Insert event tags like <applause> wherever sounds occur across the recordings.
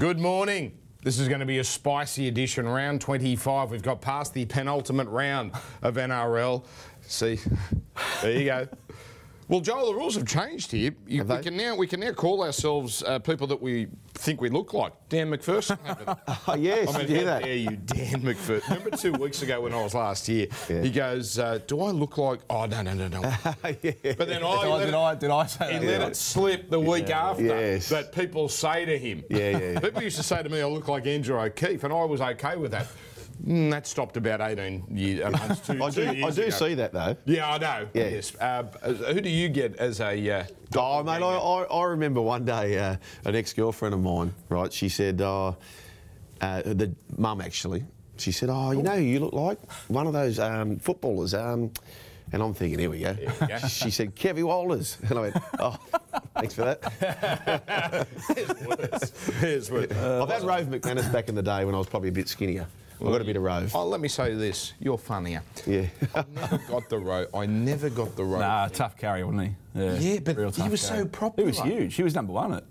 Good morning. This is going to be a spicy edition, round 25. We've got past the penultimate round of NRL. See, there you go. Well, Joel, the rules have changed here. You, Have we they? can now we can now call ourselves uh, people that we think we look like. Dan McPherson. <laughs> <laughs> Oh, yes, I mean, you how that. dare you, Dan McPherson? Remember two weeks ago when I was last here? Yeah. He goes, uh, "Do I look like?" Oh no, no, no, no. <laughs> But then I Did I, did, it- I, did I say he that? let it slip the week after Yes. that people say to him. Yeah, yeah. People used to say to me, I look like Andrew O'Keefe, and I was okay with that. Mm, that stopped about 18 years, uh, <laughs> two, I do, I do ago. see that though. Yeah, I know. Yeah. Yes. Uh, who do you get as a. Uh, Oh, mate, I, I, I remember one day uh, an ex girlfriend of mine, right? She said, uh, uh, the mum actually, she said, Oh, you know who you look like? One of those um, footballers. Um, and I'm thinking, here we go. we go. <laughs> She said, Kevy Walters. And I went, Oh, thanks for that. <laughs> Worse. There's worse. I've had Rove McManus back in the day when I was probably a bit skinnier. I got a bit of Rove. Oh, let me say this. You're funnier. Yeah. I never got the road. I never got the road. Nah, tough carry, wasn't he? Yeah, but Real he tough was so carry. popular. He was huge. He was number one at,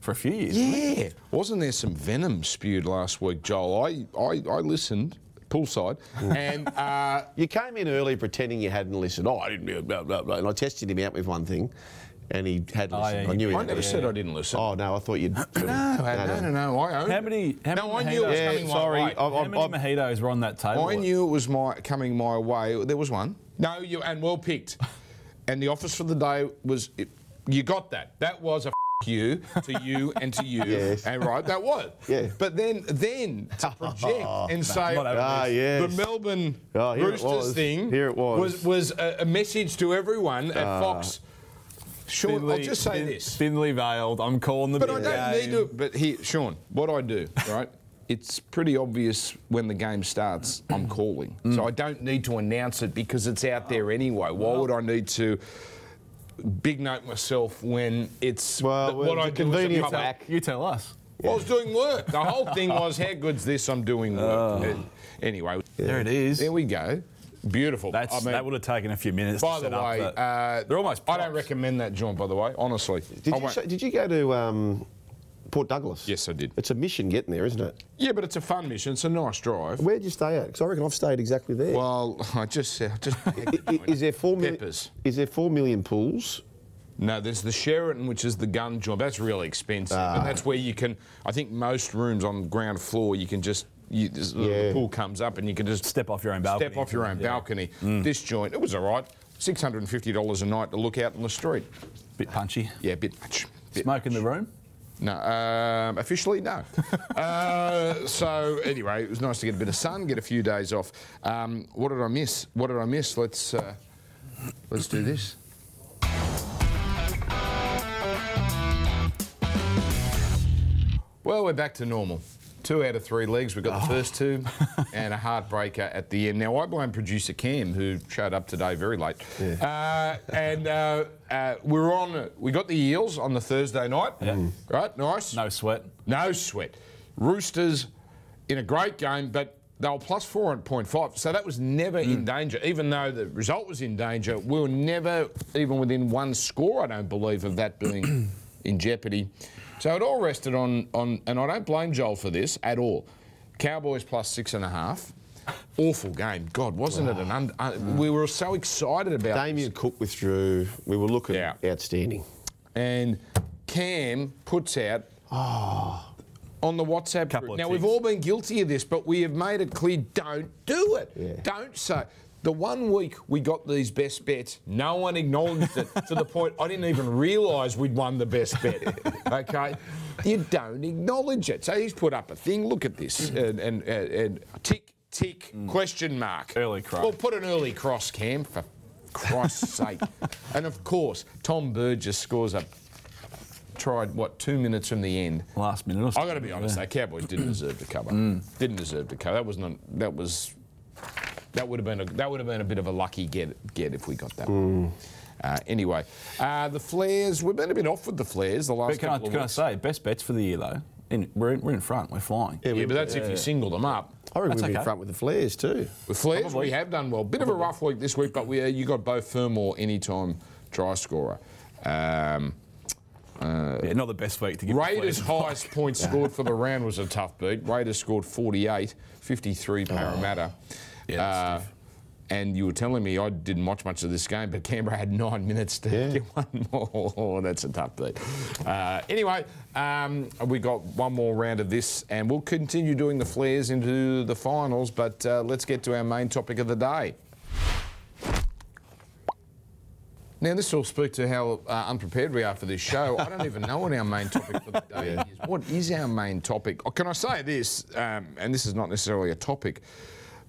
for a few years. wasn't he? Yeah. Wasn't there some venom spewed last week, Joel? I, I, I listened poolside and uh, You came in early pretending you hadn't listened. Oh, I didn't. Blah, blah, blah. And I tested him out with one thing, and he had Oh, listened. yeah, I knew he I never listened. said I didn't listen. Oh no, I thought you'd. No, no, no, no, I owned How it. many- how no, I many knew it was mojitos- coming Yeah, sorry, my way. I'm- How I'm- many mojitos were on that table? I knew it was my coming my way. There was one. No, you and well picked. <laughs> And the office for the day was. It, you got that. That was a you to you and to you. Yes. And right, that was. Yeah. But then, then to project <laughs> and say Ah, yes. the Melbourne Oh, Roosters thing Here it was. was was a, a message to everyone at Fox. Sean, I'll just say thin- this. Thinly veiled. I'm calling the But I don't game. need to. But here, Sean, what I do, right? It's pretty obvious when the game starts. I'm calling, Mm. so I don't need to announce it because it's out there anyway. Why would I need to big note myself when it's Well, th- well, what I the do as a convenient fact. You tell us. I was doing work. The whole thing was, how good's this? I'm doing work. Oh. <laughs> Anyway, There it is. there we go. Beautiful. That's, I mean, that would have taken a few minutes by to the set up. way, but uh, they're almost I don't recommend that joint. By the way, honestly. Did you, won't- say- did you go to um, Port Douglas? Yes, I did. It's a mission getting there, isn't it? Yeah, but it's a fun mission. It's a nice drive. Where'd you stay at? Because I reckon I've stayed exactly there. Well, I just said, just I- i- is there four <laughs> million? Peppers. Is there four million pools? no. There's the Sheraton, which is the gun job. That's really expensive, Ah. and that's where you can. I think most rooms on the ground floor, you can just. You, this- the Yeah. pool comes up, and you can just Step off your own balcony. step off your own Yeah. balcony. This joint, it was all right. Six hundred and fifty dollars a night to look out on the street. Bit punchy. Yeah, a bit much. Bit Smoke in the room. No, um, officially no. <laughs> uh, so anyway, it was nice to get a bit of sun, get a few days off. Um, what did I miss? What did I miss? Let's uh, let's do this. Well, we're back to normal. Two out of three legs. We've got the first two, <laughs> and a heartbreaker at the end. Now, I blame producer Cam, who showed up today very late. Uh, and uh, uh, we're on. We got the Eels on the Thursday night. Right, nice. No sweat. No sweat. Roosters in a great game, but they were plus four and point five. So that was never in danger. Even though the result was in danger, we were never even within one score, I don't believe, of that being <clears throat> in jeopardy. So it all rested on, on, and I don't blame Joel for this at all. Cowboys plus six and a half. Awful game. God, wasn't it an under, uh, We were so excited about this. Damien Cook withdrew. We were looking Yeah. outstanding. and Cam puts out on the WhatsApp Couple group. of Now we've all been guilty of this, but we have made it clear: don't do it. Yeah. Don't say. The one week we got these best bets, no one acknowledged it to the point I didn't even realise we'd won the best bet. okay, you don't acknowledge it. So he's put up a thing. Look at this, mm. and, and, and, and tick tick mm. question mark. Early cross. Well, put an early cross, Cam, for Christ's <laughs> sake. And of course, Tom Burgess scores a tried what two minutes from the end. Last minute or I got to be honest, though, Cowboys didn't deserve to cover. Mm. Didn't deserve to cover. That was not. That was. That would have been a. That would have been a bit of a lucky get. Get if we got that. one. Uh, anyway, uh, the Flares. We've been a bit off with the Flares the last But can I, couple of can I weeks. say, best bets for the year though? In, we're, in, we're in front. We're flying. yeah, but that's if you single them up. I reckon we'll be in front with the Flares too. With Flares, Probably. we have done well. Bit of a rough week this week, but we uh, you got both Fermor anytime try scorer. Um, yeah, not the best week to give. Raiders' the Flares highest points <laughs> scored for the round was a tough beat. Raiders scored 48, 53 Parramatta. Yeah, Uh, and you were telling me I didn't watch much of this game, but Canberra had nine <laughs> minutes to Yeah. get one more. Oh, <laughs> that's a tough beat. Uh, anyway, um, we got one more round of this, and we'll continue doing the flares into the finals. But uh, let's get to our main topic of the day. Now, this will speak to how uh, unprepared we are for this show. I don't even know what our main topic for the <laughs> day is. What is our main topic? Oh, can I say this? Um, and this is not necessarily a topic,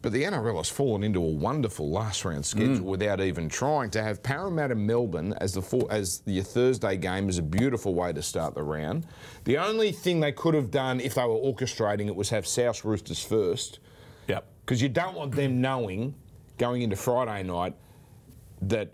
but the NRL has fallen into a wonderful last round schedule mm. without even trying. To have Parramatta Melbourne as the four, as the Thursday game is a beautiful way to start the round. The only thing they could have done if they were orchestrating it was have South Roosters first Yep. because you don't want them knowing going into Friday night that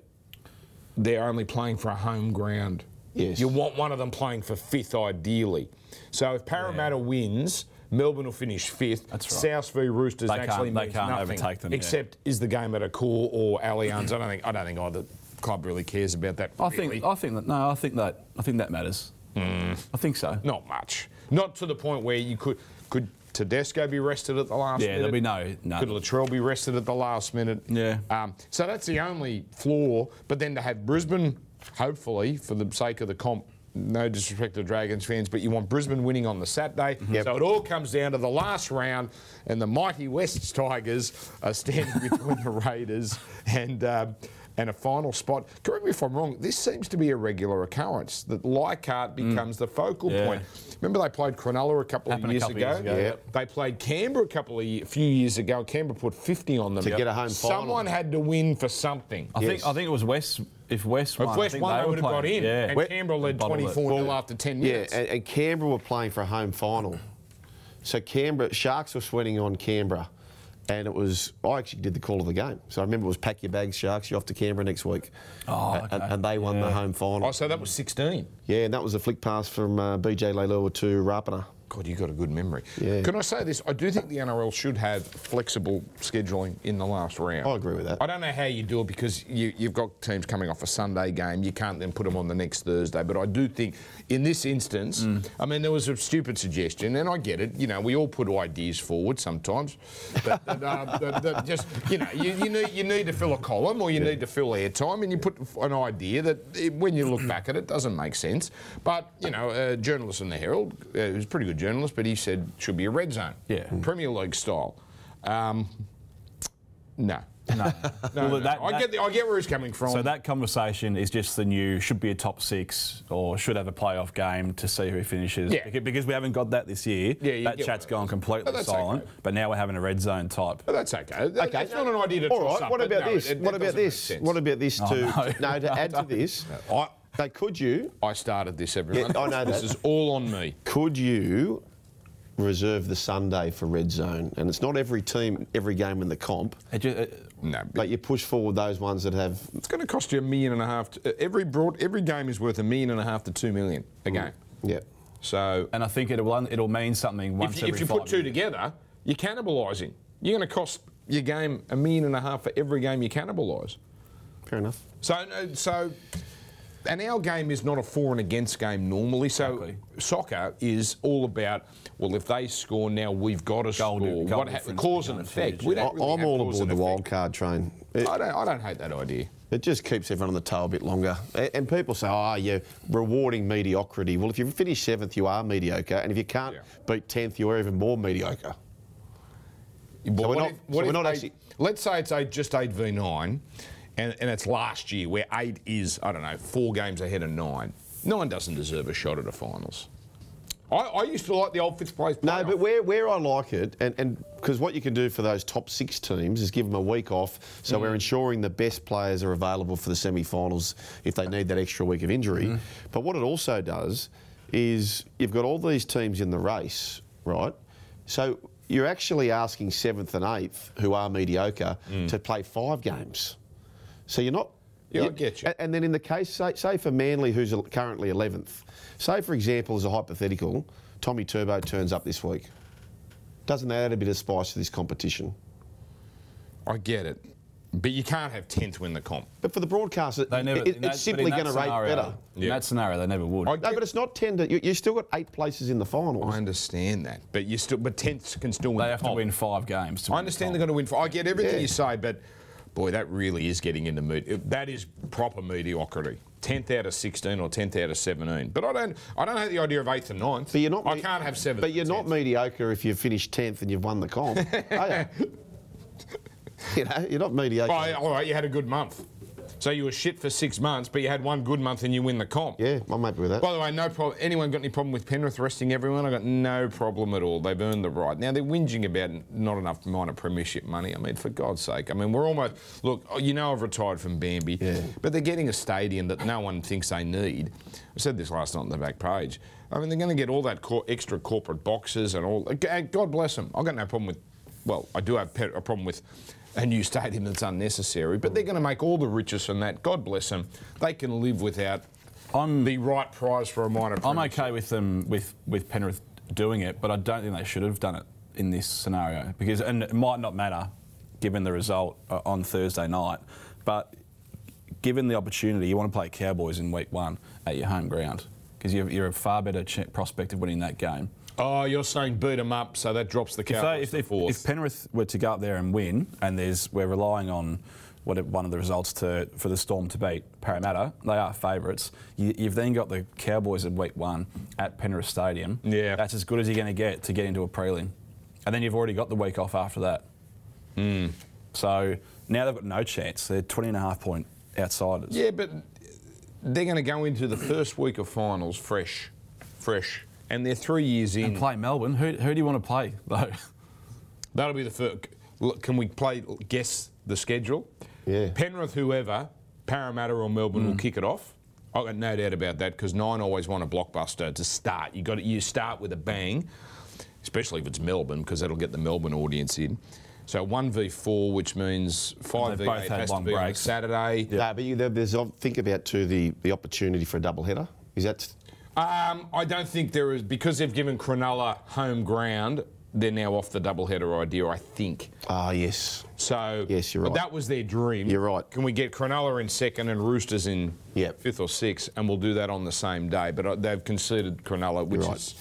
they're only playing for a home ground. Yes. You want one of them playing for fifth, ideally. So if Parramatta wins, Melbourne will finish fifth. That's right. South v Roosters They can't- actually they means can't nothing. overtake them, yeah. Except is the game at Accor or Allianz? I don't think. I don't think either club really cares about that. I really. think. I think that. No, I think that. I think that matters. I think so. not much. Not to the point where you could could Tedesco be rested at the last Yeah, minute? there'll be no- no. Could Latrell be rested at the last minute? Yeah. Um, so that's the only flaw. But then to have Brisbane, hopefully, for the sake of the comp, no disrespect to Dragons fans, but you want Brisbane winning on the Saturday. Yep. So it all comes down to the last round, and the mighty West Tigers are standing <laughs> between the Raiders and. Um, and a final spot. Correct me if I'm wrong. This seems to be a regular occurrence that Leichhardt becomes the focal Mm. Yeah. point. Remember they played Cronulla a couple Happened of years couple ago. years ago, Yeah. yep. They played Canberra a couple of few years ago. Canberra put 50 on them To get a home final. Someone had to win for something. I think. I think it was West. If West won, if I West think won, they were would have got in. Yeah. And West- Canberra led 24 0 after 10 Yeah, minutes. and, and Canberra were playing for a home final. So Canberra Sharks were sweating on Canberra, and it was I actually did the call of the game. So I remember it was pack your bags, Sharks. You're off to Canberra next week. Oh, A- and, okay. and they won the home final. oh, so that was 16. Yeah, and that was a flick pass from uh, BJ Leilua to Rapana. God, you got a good memory. Yeah. Can I say this? I do think the NRL should have flexible scheduling in the last round. I agree with that. I don't know how you do it because you, you've got teams coming off a Sunday game. You can't then put them on the next Thursday. But I do think in this instance, Mm. I mean, there was a stupid suggestion, and I get it. You know, we all put ideas forward sometimes. But, but, uh, <laughs> but- but just, you know, you, you, need, you need to fill a column or you need to fill airtime, and you put an idea that eh, when you look back at it doesn't make sense. But, you know, a journalist in the Herald, uh, who's a pretty good journalist, but he said should be a red zone. Yeah. Premier League style. Um, no. No. No, <laughs> Well, no, that- I that- get the, I get where he's coming from. So that conversation is just the new should be a top six or should have a playoff game to see who finishes. Yeah. Because we haven't got that this year. Yeah, you that get chat's what- gone completely But silent. okay. But now we're having a red zone type. but that's okay. That- Okay. It's not an idea to All toss up, What about no, this? it- what it about doesn't make this? What about this? to no. no, to add to this, I, they could you I started this, everyone. Yeah, I know This that. is all on me. could you reserve the Sunday for red zone? And it's not every team, every game in the comp, It ju- it- No, but but you push forward those ones that have. it's going to cost you a million and a half. To, uh, every broad, every game is worth a million and a half to two million a mm. game. Yeah. So and I think it'll it'll mean something once if you, every if you five put two years. together, you're cannibalising. You're going to cost your game a million and a half for every game you cannibalise. Fair enough. So, uh, so, and our game is not a for and against game normally. So, Exactly. soccer is all about well, if they score now, we've got to Goal score. goal what ha- difference cause and effect? We don't really I'm all aboard the wild card train. It, I don't, I don't hate that idea. it just keeps everyone on the toe a bit longer. And people say, oh, you're rewarding mediocrity. Well, if you finish seventh, you are mediocre. And if you can't Yeah. beat 10th, you are even more mediocre. But we're not- if- so we're not eight- actually- Let's say it's eight, just eight v nine, and, and it's last year where eight is I don't know four games ahead of nine. Nine doesn't deserve a shot at a finals. I, I used to like the old Fitz plays. No, but where, where I like it, and because what you can do for those top six teams is give them a week off, so Mm. we're ensuring the best players are available for the semi-finals if they need that extra week of injury. Mm. But what it also does is you've got all these teams in the race, right? So you're actually asking seventh and eighth, who are mediocre, to play five games. So you're not. Yeah, I get you. a- And then in the case, say, say for Manly, who's currently 11th, say for example, as a hypothetical, Tommy Turbo turns up this week. Doesn't that add a bit of spice to this competition? I get it. But you can't have 10th win the comp. But for the broadcast, it, They never. it- in that- it's simply going to rate scenario- better. In Yeah. that scenario, they never would. I No, but it's not tender. You, you still got eight places in the finals. I understand that, but you still, but 10th can still win. they the have to win five games. To I win the understand comp. they're going to win. Five. I get everything Yeah. you say, but boy, that really is getting into mood. That is proper mediocrity. 10th out of 16 or 10th out of 17. But I don't, I don't hate the idea of 8th and 9th. But you're not. I me- can't have 7th. But you're not mediocre if you've finished tenth and you've won the comp. you? <laughs> you know, you're not mediocre. Oh, all right, you had a good month. So you were shit for six months, but you had one good month and you win the comp. Yeah, I'm happy with that. By the way, no problem. Anyone got any problem with Penrith resting everyone? I got no problem at all. They've earned the right. Now they're whinging about not enough minor premiership money. I mean, for God's sake. I mean, we're almost look. oh, You know, I've retired from Bambi, Yeah. but they're getting a stadium that no one thinks they need. I said this last night on the back page. I mean, they're going to get all that cor- extra corporate boxes and all. God bless them. I've got no problem with. Well, I do have a problem with a new stadium that's unnecessary, but they're going to make all the riches from that. God bless them. They can live without I'm- the right prize for a minor. I'm premiership. okay with them with with Penrith doing it, but I don't think they should have done it in this scenario because and it might not matter given the result uh, on Thursday night, but given the opportunity, you want to play Cowboys in week one at your home ground because you're, you're a far better ch- prospect of winning that game. Oh, you're saying beat them up, so that drops the If, they, Cowboys if, to if, if Penrith were to go up there and win, and there's we're relying on what one of the results to for the Storm to beat Parramatta, they are favourites. You, you've then got the Cowboys in week one at Penrith Stadium. Yeah. that's as good as you're going to get to get into a prelim, and then you've already got the week off after that. Hmm. So now they've got no chance. They're 20 and a half point outsiders. yeah, but they're going to go into the first week of finals fresh, fresh, and they're three years in. And play Melbourne. Who, who do you want to play <laughs> though? That'll be the first. Look, Can we play guess the schedule? Yeah. Penrith, whoever, Parramatta or Melbourne Mm. will kick it off. I've got no doubt about that because nine always want a blockbuster to start. You got to, you start with a bang, especially if it's Melbourne because that'll get the Melbourne audience in. So one v four, which means five v eight had has to long be on a breaks. Saturday. No, but you, there's think about too the, the opportunity for a double header. Is that Um, I don't think there is because they've given Cronulla home ground. They're now off the double header idea. I think. ah yes. So Yes, you're but right. That was their dream. You're right. Can we get Cronulla in second and Roosters in Yep. fifth or sixth, and we'll do that on the same day? But uh, they've conceded Cronulla, which right. is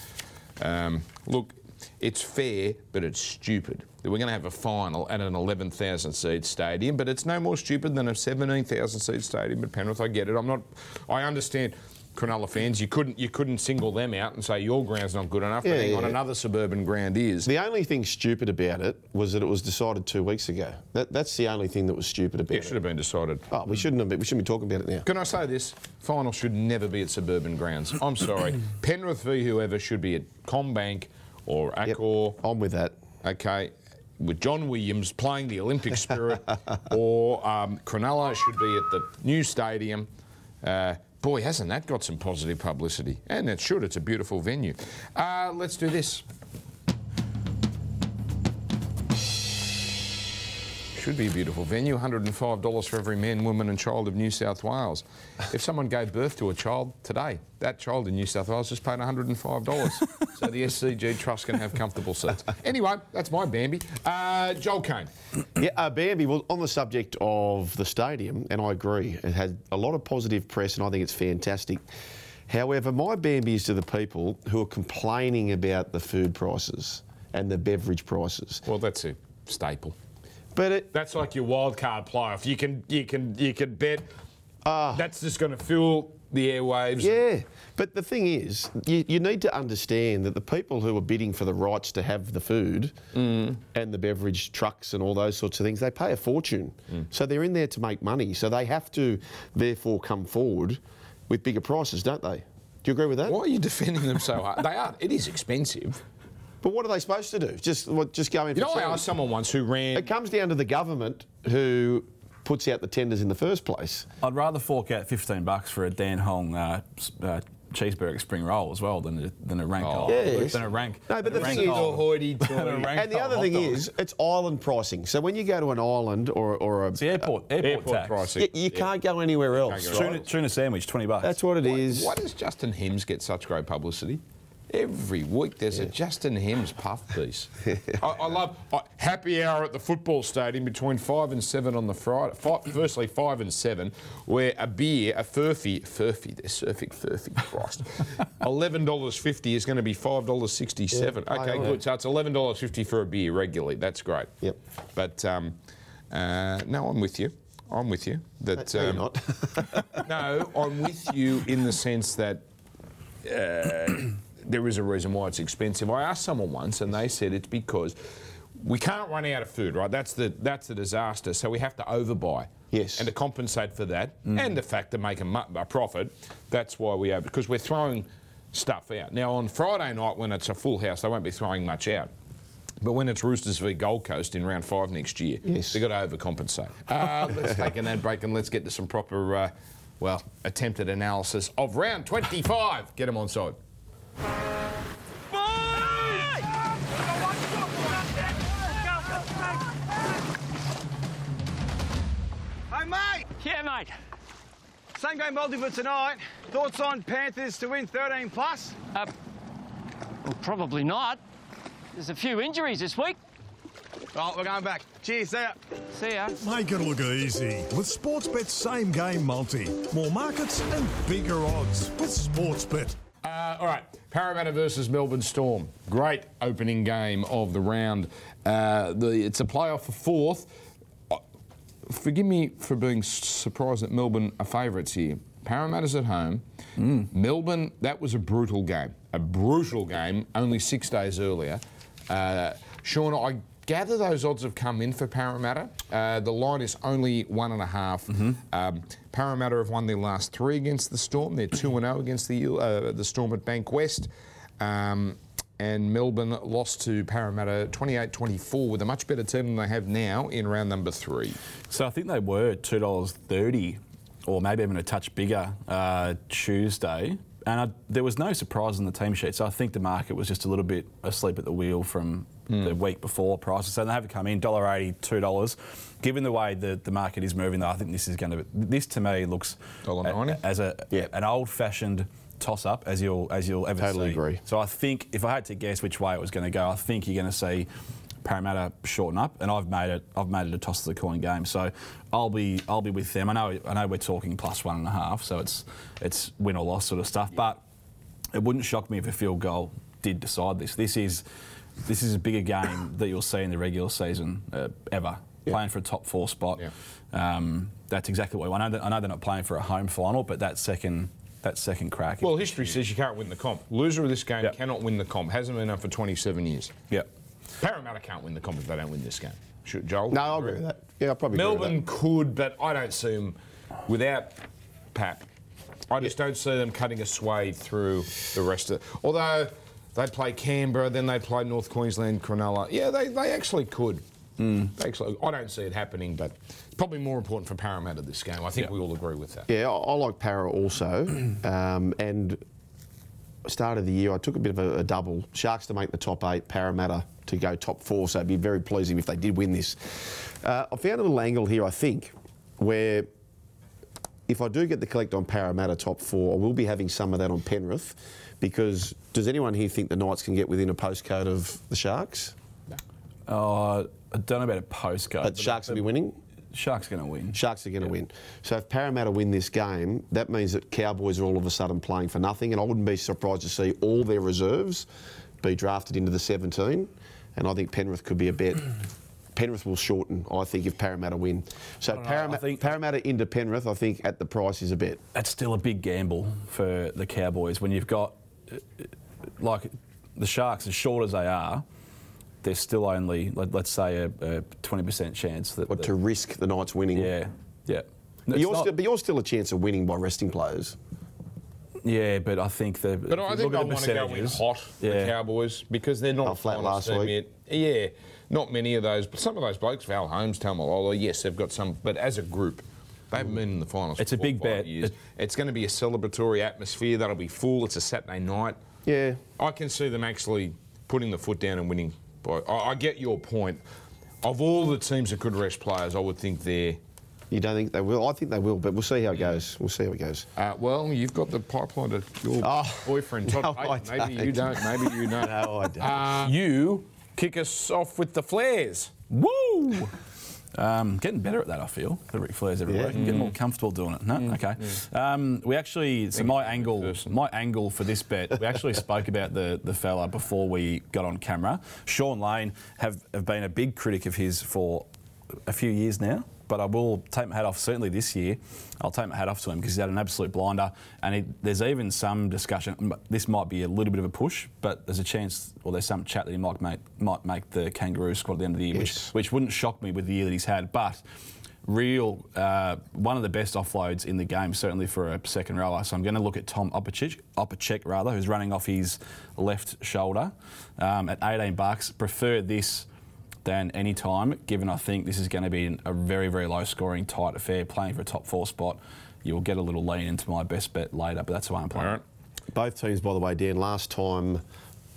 um, look, it's fair, but it's stupid. We're going to have a final at an 11,000 seat stadium, but it's no more stupid than a 17,000 seat stadium at Penrith. I get it. I'm not. I understand. Cronulla fans, you couldn't you couldn't single them out and say your ground's not good enough. Yeah, but hang on, yeah. another suburban ground is. The only thing stupid about it was that it was decided two weeks ago. That, that's the only thing that was stupid about It it. should have been decided. Oh, we shouldn't have. Been, we shouldn't be talking about it now. Can I say this? Final should never be at suburban grounds. I'm sorry. <coughs> Penrith v whoever should be at CommBank or Yep, Accor, I'm with that. okay, with John Williams playing the Olympic spirit, <laughs> or um, Cronulla should be at the new stadium. Uh, boy, hasn't that got some positive publicity? And it should. It's a beautiful venue. Uh, let's do this. Should be a beautiful venue. $105 for every man, woman, and child of New South Wales. If someone gave birth to a child today, that child in New South Wales just paid $105. so the SCG Trust can have comfortable seats. Anyway, that's my Bambi. Uh, Joel Caine. Yeah, uh, Bambi, well, on the subject of the stadium, and I agree, it had a lot of positive press, and I think it's fantastic. However, my Bambi is to the people who are complaining about the food prices and the beverage prices. Well, that's a staple. But it, That's like your wild card playoff. You can you can you can bet Ah. that's just going to fill the airwaves. yeah, but the thing is, you, you need to understand that the people who are bidding for the rights to have the food and the beverage trucks and all those sorts of things, they pay a fortune. So they're in there to make money. So they have to, therefore, come forward with bigger prices, don't they? Do you agree with that? Why are you defending them so hard? They are. It is expensive. But what are they supposed to do? Just what, just go in You for know, I asked someone once who ran. It comes down to the government who puts out the tenders in the first place. I'd rather fork out 15 bucks for a Dan Hong uh, uh, cheeseburger spring roll as well than a, than a rank Oh. Yes. Than a rank. No, but the a thing is- hole. hoity-toity. <laughs> Than a rank And the other thing dog. is, it's island pricing. So when you go to an island or, or a. It's the airport, airport, Airport tax. pricing. you, you can't go anywhere else. go Tuna, tuna sandwich, 20 bucks. That's what it is. Why does Justin Hemmes get such great publicity? Every week there's a Justin Hemmes puff piece. <laughs> I, I love I, happy hour at the football stadium between five and seven on the Friday. Five, firstly, five and seven, where a beer, a furphy, furphy, they're surfing furphy, Christ, <laughs> eleven dollars fifty is going to be five dollars sixty-seven. Yeah, okay, good. So it's eleven dollars fifty for a beer regularly. That's great. Yep. But um, uh, no, I'm with you. I'm with you. That No, you're um, not. <laughs> no, I'm with you in the sense that uh, there is a reason why it's expensive. I asked someone once, and they said it's because we can't run out of food. Right? That's the that's the disaster. So we have to overbuy. Yes. And to compensate for that, and the fact to make a, a profit, that's why we have because we're throwing stuff out. Now on Friday night when it's a full house, they won't be throwing much out. But when it's Roosters v Gold Coast in round five next year, Yes. they've got to overcompensate. Uh, <laughs> let's take an ad break and let's get to some proper, uh, well, attempted analysis of round 25. Get them on side. Hey, mate! Yeah, mate. Same game multi for tonight. Thoughts on Panthers to win 13 plus? Uh, well, probably not. There's a few injuries this week. Oh, we're going back. Cheers, see ya. See ya. Make it look easy with Sportsbet's same game multi. More markets and bigger odds with Sportsbet. Uh, all right, Parramatta versus Melbourne Storm. Great opening game of the round. Uh, the, it's a playoff for fourth. Uh, Forgive me for being surprised that Melbourne are favourites here. Parramatta's at home. Melbourne, that was a brutal game. A brutal game, only six days earlier. Uh, Sean, I gather those odds have come in for Parramatta. Uh, the line is only one and a half. Um, Parramatta have won their last three against the Storm. They're 2 and 0 against the, uh, the Storm at Bankwest. Um, and Melbourne lost to Parramatta 28 24 with a much better team than they have now in round number three. So I think they were two dollars thirty, or maybe even a touch bigger uh, Tuesday. And I, there was no surprise in the team sheet, so I think the market was just a little bit asleep at the wheel from the week before prices. So they have come in dollar eighty, two dollars. Given the way the, the market is moving, though, I think this is going to. This to me looks $1.90? a- as a Yeah. an old-fashioned toss-up as you'll as you'll ever Totally see. agree. So I think if I had to guess which way it was going to go, I think you're going to see Parramatta shorten up, and I've made it. I've made it a toss of the coin game. So I'll be I'll be with them. I know I know we're talking plus one and a half, so it's it's win or loss sort of stuff. But it wouldn't shock me if a field goal did decide this. This is this is a bigger game that you'll see in the regular season uh, ever. Playing for a top four spot. Yeah. Um, that's exactly what I know. That, I know they're not playing for a home final, but that second that second crack. Well, history says you can't win the comp. Loser of this game Yep. cannot win the comp. Hasn't been up for 27 years. yeah. Parramatta can't win the comp if they don't win this game. Should, Joel? no, I agree with that. Yeah, I probably agree with Melbourne could, but I don't see them without Pap. I just don't see them cutting a swathe through the rest of. Although they play Canberra, then they play North Queensland, Cronulla. Yeah, they, they actually could. Hmm. They actually, I don't see it happening, but it's probably more important for Parramatta this game. I think we all agree with that. Yeah, I, I like Para also. <clears throat> um, and start of the year, I took a bit of a, a double. Sharks to make the top eight, Parramatta to go top four. So it'd be very pleasing if they did win this. Uh, I found a little angle here, I think, where if I do get the collect on Parramatta top four, I will be having some of that on Penrith. Because does anyone here think the Knights can get within a postcode of the Sharks? Uh, I don't know about a postcode. But Sharks will be winning? Sharks are going to win. Sharks are going to win. So if Parramatta win this game, that means that Cowboys are all of a sudden playing for nothing, and I wouldn't be surprised to see all their reserves be drafted into the 17. And I think Penrith could be a bet. <clears throat> Penrith will shorten, I think, if Parramatta win. So know, Parramatta, think- Parramatta into Penrith, I think, at the price is a bet. That's still a big gamble for the Cowboys when you've got, like, the Sharks, as short as they are, there's still only, let, let's say, a, a 20% chance that. But that- to risk the Knights winning. yeah, yeah. But you're, not- still, but you're still a chance of winning by resting players. yeah, but I think the. But I think I want to go in hot, the Cowboys, because they're not Oh, flat last team week. yet. Yeah, not many of those. But some of those blokes, Val Holmes, Taumalolo, yes, they've got some. But as a group, they haven't been in the finals. It's for a big five bet. Years. It- It's going to be a celebratory atmosphere. That'll be full. It's a Saturday night. Yeah. I can see them actually putting the foot down and winning. By, I, I get your point. Of all the teams that could rest players, I would think they're You don't think they will? I think they will, but we'll see how it goes. We'll see how it goes. Uh, well, you've got the pipeline to your Oh, boyfriend, Todd <laughs> no, Payten. I Maybe you don't. Maybe you don't. <laughs> No, I don't. Uh, you kick us off with the flares. Woo! Um, getting better at that, I feel. The Ric Flairs every Yeah. week. Getting more comfortable doing it. No, okay. Um, we actually, so my angle, person. my angle for this bet, we actually <laughs> spoke about the the fella before we got on camera. Shaun Lane have, have been a big critic of his for a few years now. But I will take my hat off. Certainly this year, I'll take my hat off to him because he's had an absolute blinder. And he, there's even some discussion. This might be a little bit of a push, but there's a chance, or there's some chat that he might make might make the Kangaroo squad at the end of the year, which, Yes. which wouldn't shock me with the year that he's had. But real, uh, one of the best offloads in the game, certainly for a second rower. So I'm going to look at Tom Opacek, Opacek rather, who's running off his left shoulder um, at 18 bucks. Prefer this than any time, given I think this is going to be a very, very low scoring, tight affair, playing for a top four spot. You will get a little lean into my best bet later, but that's the way I'm playing. All right. Both teams, by the way, Dan, last time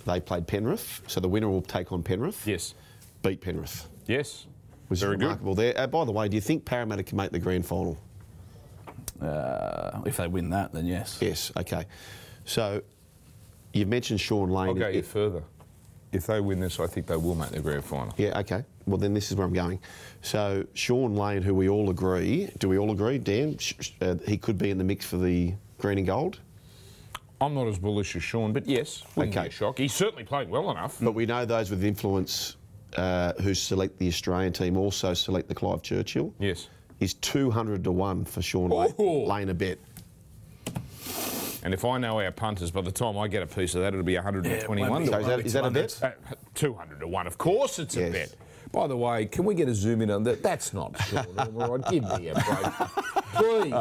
they played Penrith, so the winner will take on Penrith. Yes. Beat Penrith. Yes. Was Very good. remarkable there. Uh, by the way, do you think Parramatta can make the grand final? Uh, if they win that, then yes. Yes. Okay. So you've mentioned Shaun Lane. I'll go you further. If they win this, I think they will make the grand final. Yeah, okay. Well, then this is where I'm going. So, Shaun Lane, who we all agree, do we all agree, Dan, uh, he could be in the mix for the green and gold? I'm not as bullish as Sean, but yes, wouldn't Okay. be a shock. He's certainly playing well enough. But we know those with influence uh, who select the Australian team also select the Clive Churchill. Yes. He's 200 to 1 for Shaun Lane, Oh. Lane a bet. And if I know our punters, by the time I get a piece of that, it'll be 121 So is that, is that a bet? Uh, 200 to 1. Of course it's a Yes. bet. By the way, can we get a zoom in on that? That's not. All right, give me a break. Please.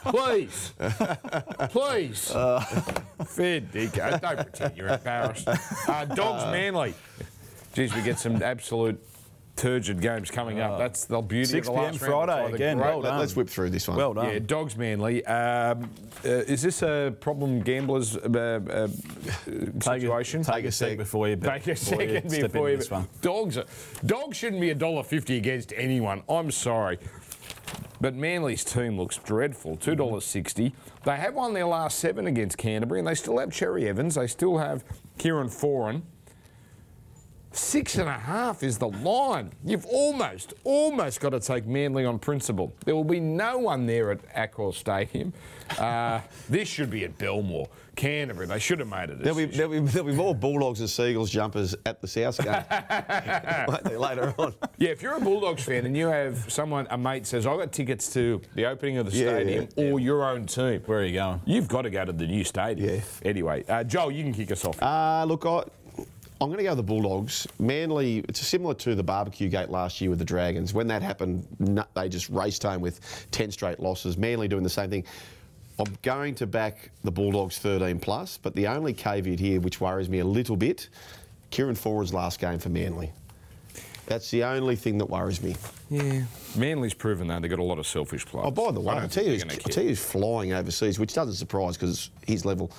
<laughs> Please. Please. Fair dinkum. Don't pretend you're embarrassed. Uh, Dogs Manly. Geez, we get some absolute turgid games coming up. That's the beauty 6 of the p.m. last round. Friday It's again. great- Well Let's whip through this one. Well done. yeah, dogs Manly. Um, uh, is this a problem gamblers uh, uh, Take situation? A, take a sec before you Take a before second step before into you. this one. Dogs, are- dogs shouldn't be a dollar fifty against anyone. I'm sorry, but Manly's team looks dreadful. Two dollars sixty. They have won their last seven against Canterbury, and they still have Cherry Evans. They still have Kieran Foran. Six and a half is the line. You've almost, almost got to take Manly on principle. There will be no one there at Accor Stadium. Uh, <laughs> this should be at Belmore. Canterbury, they should have made it. a There'll be, there'll, be, there'll be more Bulldogs and Seagulls jumpers at the South game won't there, later on. Yeah, if you're a Bulldogs fan and you have someone, a mate says, I've got tickets to the opening of the Yeah, stadium yeah, or your own team, Where are you going? you've got to go to the new stadium. Yeah. Anyway, uh, Joel, you can kick us off. Uh, look, I, I'm going to go the Bulldogs. Manly, it's similar to the barbecue gate last year with the Dragons. When that happened, they just raced home with 10 straight losses. Manly doing the same thing. I'm going to back the Bulldogs 13 plus, but the only caveat here, which worries me a little bit, Kieran Foran's last game for Manly. That's the only thing that worries me. yeah. Manly's proven that they've got a lot of selfish players. Oh, by the way, I tell, you, think I'll tell you who's flying overseas, which doesn't surprise because it's his level.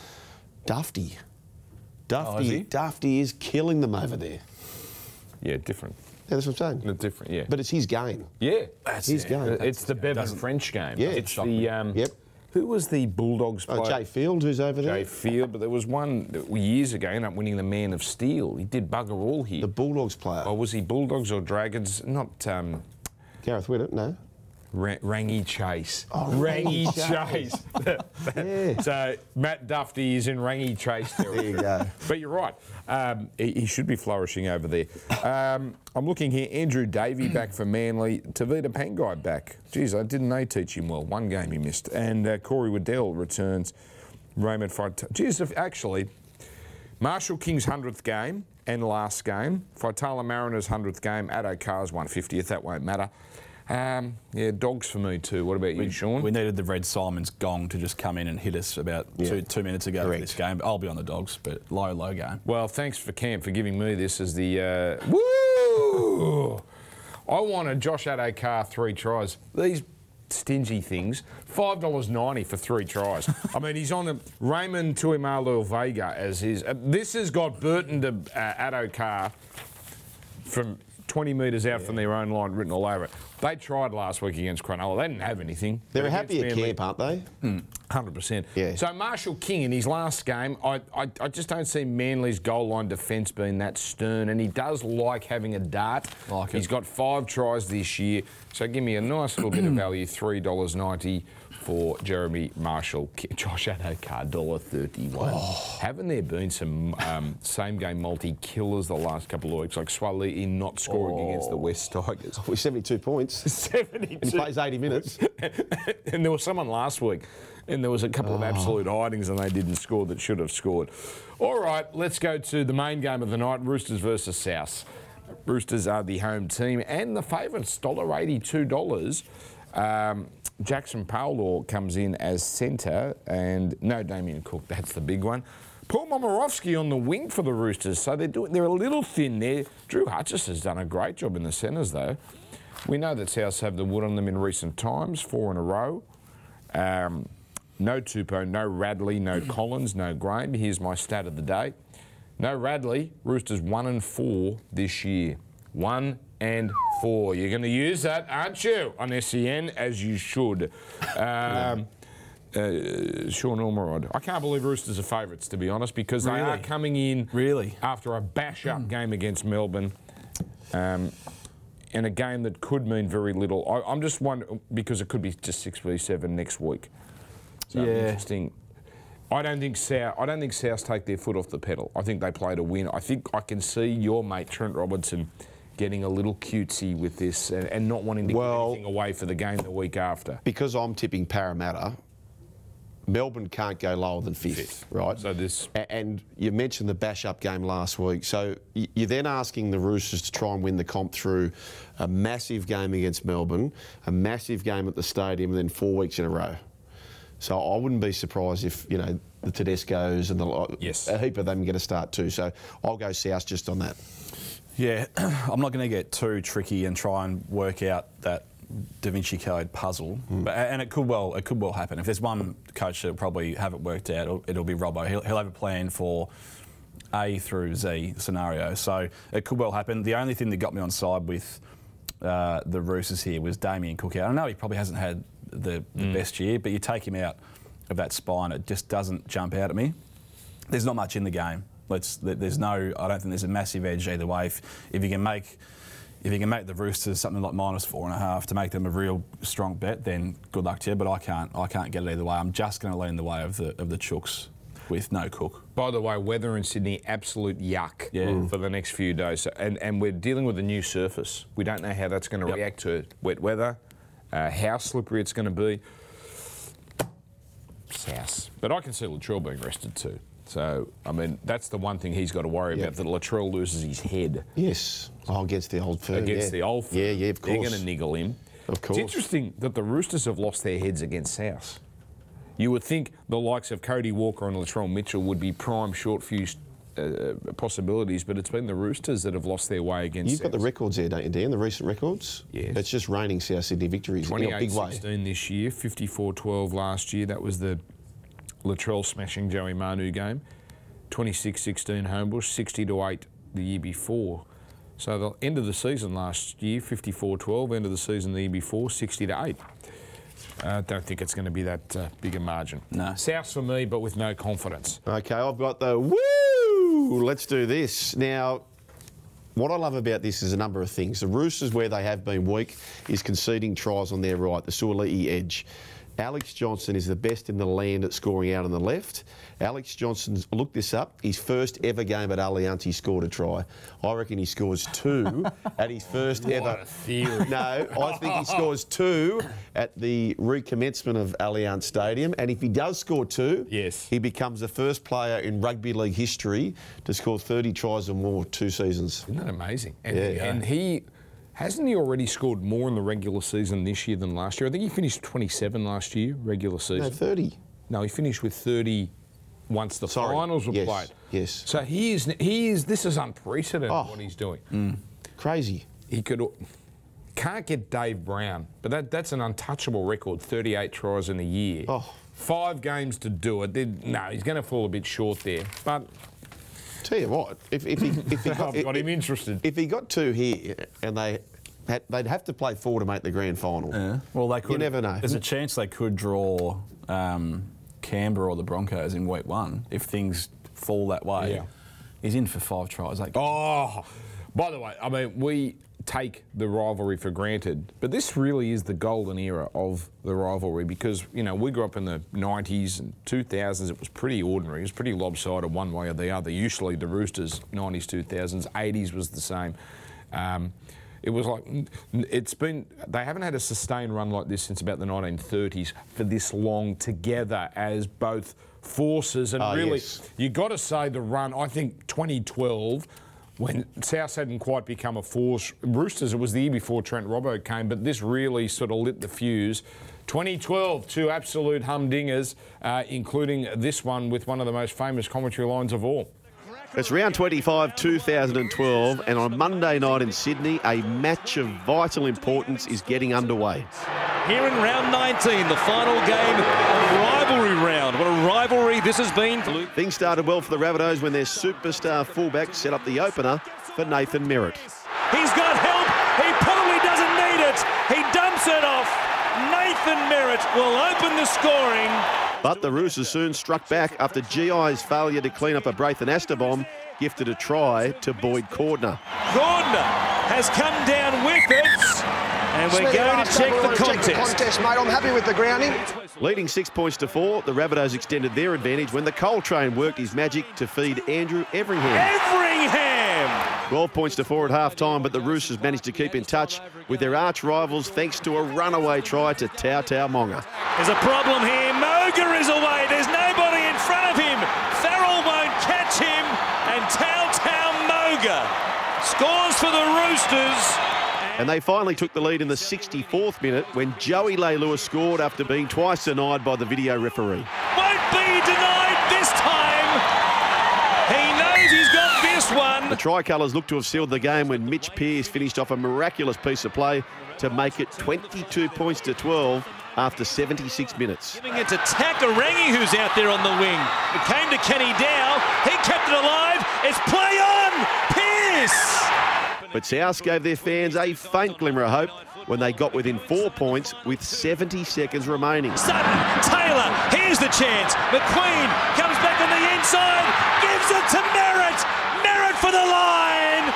Dufty. Dufty, is? Dufty is killing them over there. Yeah, different. Yeah, that's what I'm saying. No, different, yeah. But it's his game. yeah. That's his game. Uh, It's the Bevan French game. Yeah. It's the. Um, Yep. Who was the Bulldogs player? Oh, Jai Field, who's over there? Jai Field, but there was one that years ago ended up winning the Man of Steel. He did bugger all here. The Bulldogs player. or was he Bulldogs or Dragons? Not um, Gareth Winnett, no. Ra- Rangi Chase. Oh, Rangi Rangi Chase. <laughs> Yeah. so Matt Dufty is in Rangi Chase There territory. you go. But you're right. Um, he, he should be flourishing over there. Um, I'm looking here. Andrew Davey back for Manly. Tevita Pangai back. Geez, I didn't they teach him well? One game he missed. And uh, Corey Waddell returns. Raymond. Geez, actually, Marshall King's 100th game and last game. Faitala Mariners' 100th game. Addo Carr's 150th. That won't matter. Um, yeah, dogs for me too. What about you, Sean? We needed the Red Symons gong to just come in and hit us about two, two minutes ago for this game. I'll be on the dogs, but low, low game. Well, thanks for Cam for giving me this as the uh, woo. I wanted Josh Addo-Carr three tries. These stingy things, five dollars ninety for three tries. <laughs> I mean, he's on a Raymond Tuimalu Vega as his. Uh, this has got Burton to uh, Addo-Carr from 20 metres out from their own line, written all over it. They tried last week against Cronulla. They didn't have anything. They're happy at camp, aren't they? Hmm, hundred percent. Yeah. So Marshall King in his last game, I, I, I just don't see Manly's goal line defence being that stern, and he does like having a dart. Like it. He's got five tries this year, so give me a nice little bit of <clears throat> value, three dollars ninety for Jeremy Marshall. <laughs> Josh Addo-Carr, dollar. Oh. Haven't there been some um, same game multi killers the last couple of weeks, like Suaalii not scoring against the West Tigers? <laughs> With 72 points. <laughs> 72 And he plays 80 minutes. and there was someone last week, and there was a couple of absolute hidings, and they didn't score that should have scored. All right, let's go to the main game of the night: Roosters versus South. Roosters are the home team and the favourites, dollar eighty-two dollars. Um, Jackson Powell comes in as centre, and no Damien Cook. That's the big one. Paul Momirovski on the wing for the Roosters, so they're doing. They're a little thin there. Drew Hutchis has done a great job in the centres, though. We know that Souths have the wood on them in recent times, four in a row. Um, no Tupou, no Radley, no <clears throat> Collins, no Graham. Here's my stat of the day. No Radley, Roosters one and four this year. One and four. You're going to use that, aren't you, on SEN, as you should. Um, uh, Sean Ormerod. I can't believe Roosters are favourites, to be honest, because they are coming in Really? after a bash-up game against Melbourne. Um, in a game that could mean very little. I, I'm just wondering because it could be just six v seven next week. So Yeah. interesting. I don't think South. I don't think South take their foot off the pedal. I think they play to win. I think I can see your mate Trent Robinson getting a little cutesy with this and, and not wanting to Well- give anything away for the game the week after. because I'm tipping Parramatta, Melbourne can't go lower than fifth, Fifth. right? So this- And you mentioned the bash up game last week. So y- you're then asking the Roosters to try and win the comp through a massive game against Melbourne, a massive game at the stadium, and then four weeks in a row. So I wouldn't be surprised if, you know, the Tedescos and the Yes. a heap of them get a start too. So I'll go South just on that. Yeah, <clears throat> I'm not going to get too tricky and try and work out that Da Vinci Code puzzle, but, and it could well it could well happen. If there's one coach that'll probably have it worked out, it'll, it'll be Robbo. He'll, he'll have a plan for A through Z scenario, so it could well happen. The only thing that got me on side with uh, the Roosters here was Damien Cook out. I know he probably hasn't had the, the best year, but you take him out of that spine, it just doesn't jump out at me there's not much in the game. Let's, there's no, I don't think there's a massive edge either way. If, if you can make, if you can make the Roosters something like minus four and a half to make them a real strong bet, then good luck to you. But I can't, I can't get it either way. I'm just going to lean the way of the of the Chooks with no Cook. By the way, weather in Sydney, absolute yuck Yeah. for the next few days. And, and we're dealing with a new surface. We don't know how that's going to Yep. react to wet weather, uh, how slippery it's going to be. South. But I can see Latrell being rested too. So, I mean, that's the one thing he's got to worry Yep. about, that Latrell loses his head Yes. Oh, against the old firm. against yeah. the old firm. Yeah, yeah, of course. They're going to niggle him. Of course. It's interesting that the Roosters have lost their heads against South. You would think the likes of Cody Walker and Latrell Mitchell would be prime short fuse uh, possibilities, but it's been the Roosters that have lost their way against You've got the records there, don't you, Dan? The recent records? Yes. It's just reigning South Sydney victories in a 28 big way. 16 this year, 54 12 last year. That was the Latrell smashing Joey Manu game. 26 16 Homebush, 60 to 8 the year before. So the end of the season last year, 54 12. End of the season the year before, 60 to 8. I don't think it's going to be that uh, big a margin. No. South for me, but with no confidence. Okay, I've got the woo! Let's do this. Now, what I love about this is a number of things. The Roosters, where they have been weak, is conceding tries on their right, the Suaalii edge. Alex Johnson is the best in the land at scoring out on the left. Alex Johnson's, look this up, his first ever game at Allianz, he scored a try. I reckon he scores two <laughs> at his first ever. a theory. No, I think he scores two at the recommencement of Allianz Stadium. And if he does score two, Yes. he becomes the first player in rugby league history to score 30 tries or more two seasons. Isn't that amazing? And, Yeah. and he hasn't he already scored more in the regular season this year than last year? I think he finished 27 last year, regular season. No, 30. No, he finished with 30 once the Sorry. finals were Yes, played. yes. So he is, he is, this is unprecedented Oh. what he's doing. Hmm. Crazy. He could, can't get Dave Brown, but that, that's an untouchable record 38 tries in a year. Oh. Five games to do it. Then- No, he's going to fall a bit short there. But Tell you what, if, if he if he <laughs> got, I've got if, him interested. if he got two here and they had, they'd have to play four to make the grand final. Yeah. Well, they could. You never know. There's a chance they could draw um, Canberra or the Broncos in week one if things fall that way. Yeah. He's in for five tries. Like, Oh, by the way, I mean, we take the rivalry for granted, but this really is the golden era of the rivalry because, you know, we grew up in the 90s and 2000s. It was pretty ordinary. It was pretty lopsided one way or the other. Usually the Roosters, 90s, 2000s, 80s was the same. Um, it was like, it's been, they haven't had a sustained run like this since about the 1930s for this long together as both forces and Oh, really, yes. you got to say the run. I think 2012, when South hadn't quite become a force, Roosters. It was the year before Trent Robbo came, but this really sort of lit the fuse. 2012, two absolute humdingers, uh, including this one with one of the most famous commentary lines of all. It's round 25, 2012, and on Monday night in Sydney, a match of vital importance is getting underway. Here in round 19, the final game of rivalry round. What a rivalry this has been. Things started well for the Rabbitohs when their superstar fullback set up the opener for Nathan Merritt. He's got help. He probably doesn't need it. He dumps it off. Nathan Merritt will open the scoring. But the Roosters soon struck back after GI's failure to clean up a Braith Anasta bomb gifted a try to Boyd Cordner. Cordner has come down with it. And we're going to check the contest. contest, mate. I'm happy with the grounding. Leading six points to four, the Rabbitohs extended their advantage when the Coal Train worked his magic to feed Andrew Everingham. Everingham. 12 points to four at half time, but the Roosters managed to keep in touch with their arch rivals thanks to a runaway try to Tau Tau Moga. There's a problem here. Moga is away. There's nobody in front of him. Farrell won't catch him. And Tau Tau Moga scores for the Roosters. And they finally took the lead in the 64th minute when Joey Lewis scored after being twice denied by the video referee. Won't be denied this time. He knows he's got this one. The Tricolours looked to have sealed the game when Mitch Pearce finished off a miraculous piece of play to make it 22 points to 12 after 76 minutes. Giving it to Takarangi, who's out there on the wing. It came to Kenny-Dowall. He kept it alive. It's play on. Pearce. But South gave their fans a faint glimmer of hope when they got within four points with 70 seconds remaining. Sutton, Taylor, here's the chance. McQueen comes back on the inside, gives it to Merritt. Merritt for the line.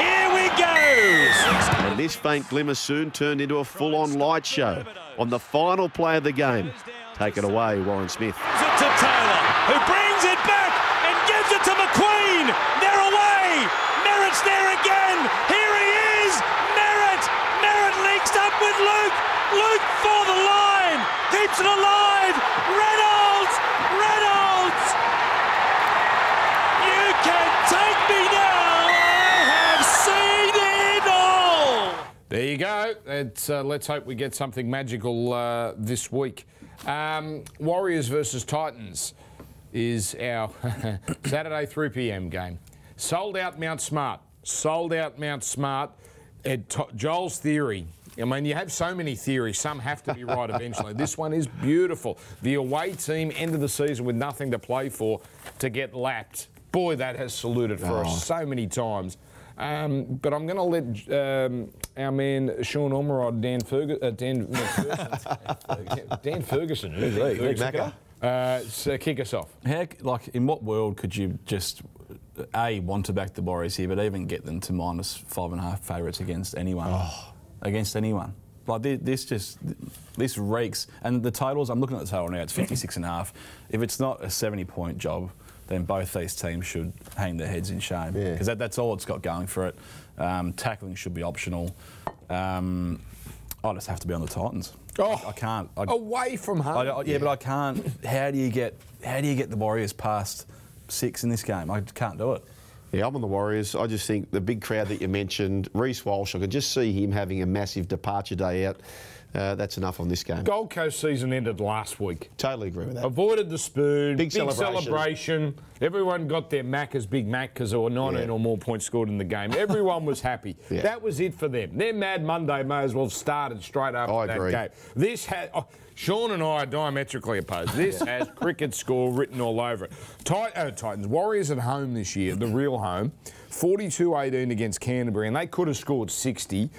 Here we go. This faint glimmer soon turned into a full-on light show on the final play of the game. Take it away, Warren Smith. It to Taylor, who brings it back and gives it to McQueen. They're away. Merritt's there again. Here he is. Merritt. Merritt links up with Luke. Luke for the line. Keeps it alive. It's, uh, let's hope we get something magical uh, this week. Um, Warriors versus Titans is our <laughs> Saturday 3 p.m. game. Sold out Mount Smart. Sold out Mount Smart. Ed, to- Joel's theory. I mean, you have so many theories. Some have to be right eventually. This one is beautiful. The away team, end of the season with nothing to play for, to get lapped. Boy, that has saluted for us so many times. Um, but I'm going to let um, our man Sean Ormerod, Dan, Fergu- uh, Dan, <laughs> Ferguson, Dan Ferguson, Macca. uh, so kick us off. How, like, in what world could you just a want to back the Warriors here, but even get them to minus five and a half favourites against anyone? Against anyone. Like thi- this, just this reeks. And the totals, I'm looking at the total now. It's 56 and a half. If it's not a 70 point job, then both these teams should hang their heads in shame Yeah. because that, that's all it's got going for it. Um, tackling should be optional. Um, I just have to be on the Titans. Oh, I can't. I, Away from home. I, I- yeah, but I can't. <laughs> How do you get? How do you get the Warriors past six in this game? I can't do it. Yeah, I'm on the Warriors. I just think the big crowd that you mentioned, Reece Walsh, I could just see him having a massive departure day out Uh, that's enough on this game. Gold Coast season ended last week. Totally agree with that. Avoided the spoon. Big celebration. celebration. Everyone got their Macca's Big Mac because there were 19 Yeah. or more points scored in the game. Everyone was happy. <laughs> Yeah. That was it for them. Their Mad Monday may as well have started straight after I that agree. game. This had. Oh, Sean and I are diametrically opposed. <laughs> This has cricket score written all over it. Tit- uh, Titans, Warriors at home this year, the real home, 42 18 against Canterbury, and they could have scored 60.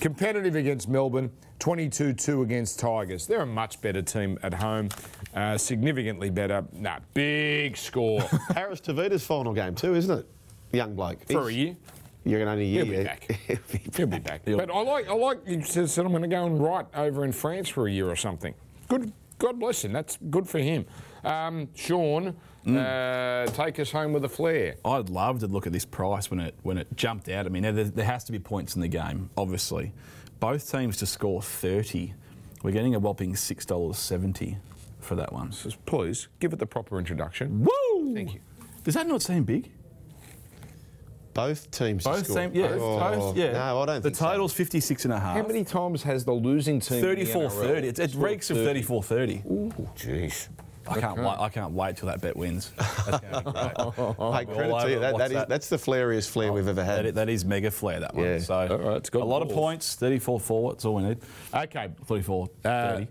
Competitive against Melbourne, 22 2 against Tigers. They're a much better team at home, uh, significantly better. Nah, big score <laughs> Harris Tavita's final game too, isn't it? Young bloke. for a year. You're going to only a year. <laughs> He'll be back. He'll be back. But I like, I like. You said, said I'm going to go and write over in France for a year or something. Good. God bless him. That's good for him. Um, Sean, uh, take us home with a flair. I'd love to look at this price when it when it jumped out. I mean, there, there has to be points in the game, obviously. Both teams to score 30. We're getting a whopping six dollars seventy for that one. Says, please give it the proper introduction. Woo! Thank you. Does that not seem big? Both teams. to Both score. teams, yeah. Oh, both, yeah. No, I don't The think so. The total's 56 and a half. How many times has the losing team? in the 34 NRL 30. It, it scored reeks of 34 30. Ooh, jeez. I can't wait. I can't wait till that bet wins. That's gonna be <laughs> great. Hey, credit to you. That, that is, WhatsApp. that's the flairiest flair we've ever had. is, that is mega flair that one. Yeah. So All right, it's got a lot of points. 34 4. That's all we need. Okay. 34 Uh,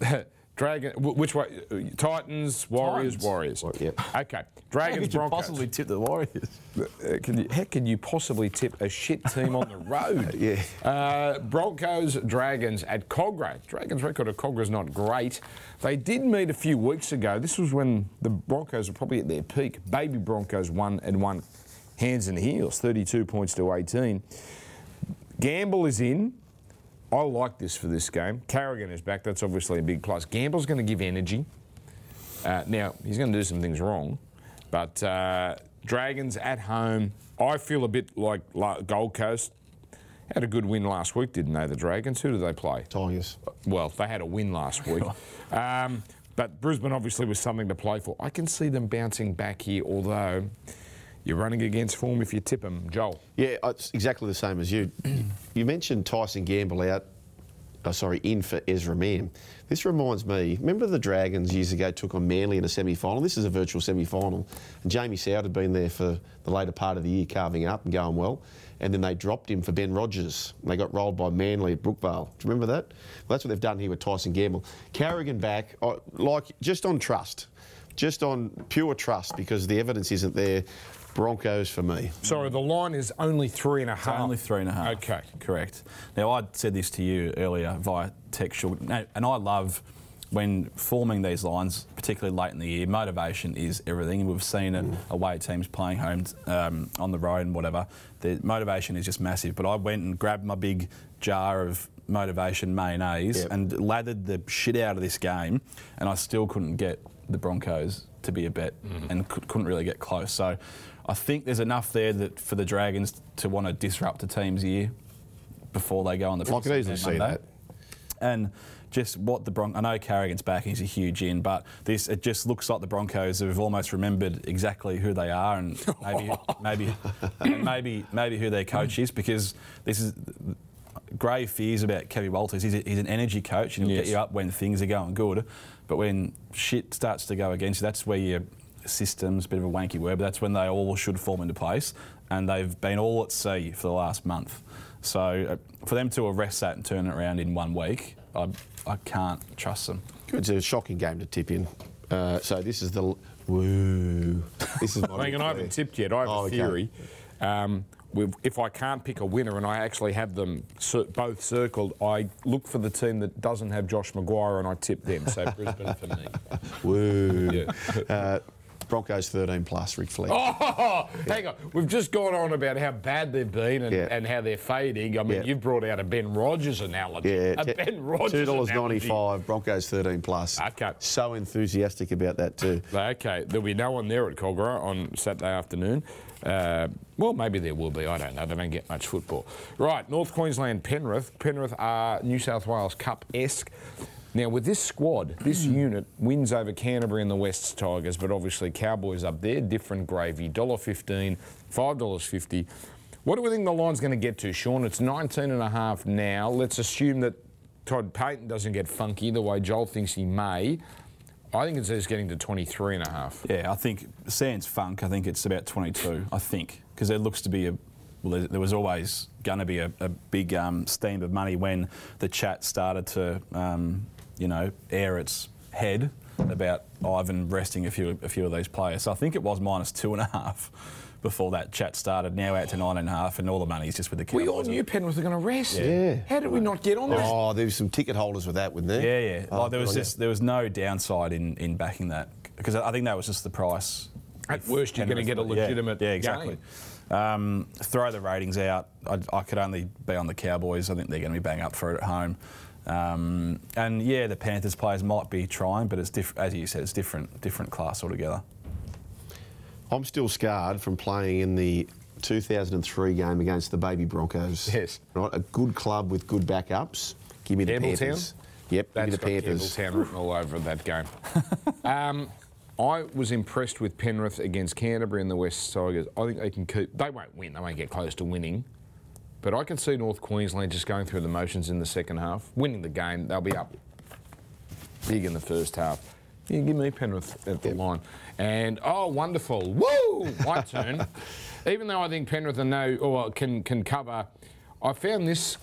30. <laughs> Dragon. Which way? Titans, Warriors, Titans. Warriors. Well, yep. Okay. How Dragons, could you Broncos. possibly tip the Warriors? <laughs> Uh, can you, how can you possibly tip a shit team on the <laughs> road? Yeah. Uh, Broncos, Dragons at Kogarah. Dragons' record at Kogarah is not great. They did meet a few weeks ago. This was when the Broncos were probably at their peak. Baby Broncos won and won hands and heels, 32 points to 18. Gamble is in. I like this for this game. Carrigan is back. That's obviously a big plus. Gamble's going to give energy. Uh, now, he's going to do some things wrong, but uh, Dragons at home, I feel a bit like Gold Coast. Had a good win last week, didn't they, the Dragons? Who did they play? Tigers. Well, they had a win last week. <laughs> Um, but Brisbane obviously was something to play for. I can see them bouncing back here, although you're running against form if you tip them. Joel. Yeah, uh, it's exactly the same as you. <clears throat> you mentioned Tyson Gamble out, oh, sorry, in for Ezra Mann. This reminds me, remember the Dragons years ago took on Manly in a semi final? This is a virtual semi final. And Jamie Soward had been there for the later part of the year, carving up and going well. And then they dropped him for Ben Rogers. They got rolled by Manly at Brookvale. Do you remember that? Well, that's what they've done here with Tyson Gamble. Carrigan back, uh, like just on trust, just on pure trust because the evidence isn't there. Broncos for me. Sorry, the line is only three and a half. Only three and a half. Okay. Correct. Now, I said this to you earlier via textual, and I love when forming these lines, particularly late in the year, motivation is everything. And we've seen it away teams playing home um, on the road and whatever. The motivation is just massive. But I went and grabbed my big jar of motivation mayonnaise Yep. and lathered the shit out of this game, and I still couldn't get the Broncos to be a bet and cou- couldn't really get close. So I think there's enough there that for the Dragons to want to disrupt a team's year before they go on the I could easily see that. And just what the Bron I know Carrigan's back, he's a huge in, but this it just looks like the Broncos have almost remembered exactly who they are and maybe <laughs> maybe maybe maybe who their coach is because this is grave fears about Kevin Walters. He's, a, he's an energy coach and he'll Yes. get you up when things are going good, but when shit starts to go against you, that's where your systems, bit of a wanky word, but that's when they all should fall into place. And they've been all at sea for the last month. So uh, for them to arrest that and turn it around in one week, I, I can't trust them. It's a shocking game to tip in. Uh, so this is the woo. This is my Hang on, I haven't tipped yet. I have Oh, a okay. theory. Um, with- if I can't pick a winner and I actually have them cir- both circled, I look for the team that doesn't have Josh McGuire and I tip them. So Brisbane for me. <laughs> Woo. Yeah. Uh, Broncos 13 plus, Rick Fleck. <laughs> Oh, hang on. We've just gone on about how bad they've been and, Yeah. and how they're fading. I mean, Yeah. you've brought out a Ben Rogers analogy. Yeah, a Ben Rogers two dollars analogy. ninety-five. Broncos thirteen plus. Okay. So enthusiastic about that too. Okay, there'll be no one there at Kogarah on Saturday afternoon. Uh, well, maybe there will be. I don't know. They don't get much football. Right, North Queensland, Penrith. Penrith are New South Wales Cup esque. Now, with this squad, this unit wins over Canterbury and the Wests Tigers, but obviously Cowboys up there, different gravy. $1.15, $5.50. What do we think the line's going to get to, Sean? It's 19 and a half now. Let's assume that Todd Payten doesn't get funky the way Joel thinks he may, I think it's getting to 23 and a half. Yeah, I think Sans Funk, I think it's about 22, I think, because there looks to be a, well, there- there was always going to be a, a big um, steam of money when the chat started to, um, you know, air its head about Ivan resting a few, a few of these players. So I think it was minus two and a half before that chat started, now out to nine and a half, and all the money's just with the Cowboys. We all knew Penrith were going to rest. Yeah. How did we not get on this? Oh, there was some ticket holders with that, wasn't there? Yeah, yeah. Oh, like there was good on just there was no downside in, in backing that because I think that was just the price. At worst, you're gonna get a yeah, legitimate Yeah, exactly. Um, throw the ratings out. I, I could only be on the Cowboys. I think they're going to be bang up for it at home. Um, and yeah, the Panthers players might be trying, but it's diff- as you said, it's different different class altogether. I'm still scarred from playing in the 2003 game against the Baby Broncos. Yes. Right, a good club with good backups. Give me the Campbelltown? Panthers. Yep, That's give me the Panthers. Campbelltown written all over that game. <laughs> um, I was impressed with Penrith against Canterbury and the West Tigers. I think they can keep. They won't win. They won't get close to winning. But I can see North Queensland just going through the motions in the second half, winning the game. They'll be up big in the first half. Yeah, give me Penrith at the line. And oh, wonderful! Woo! My <laughs> turn. Even though I think Penrith are no or can can cover, I found this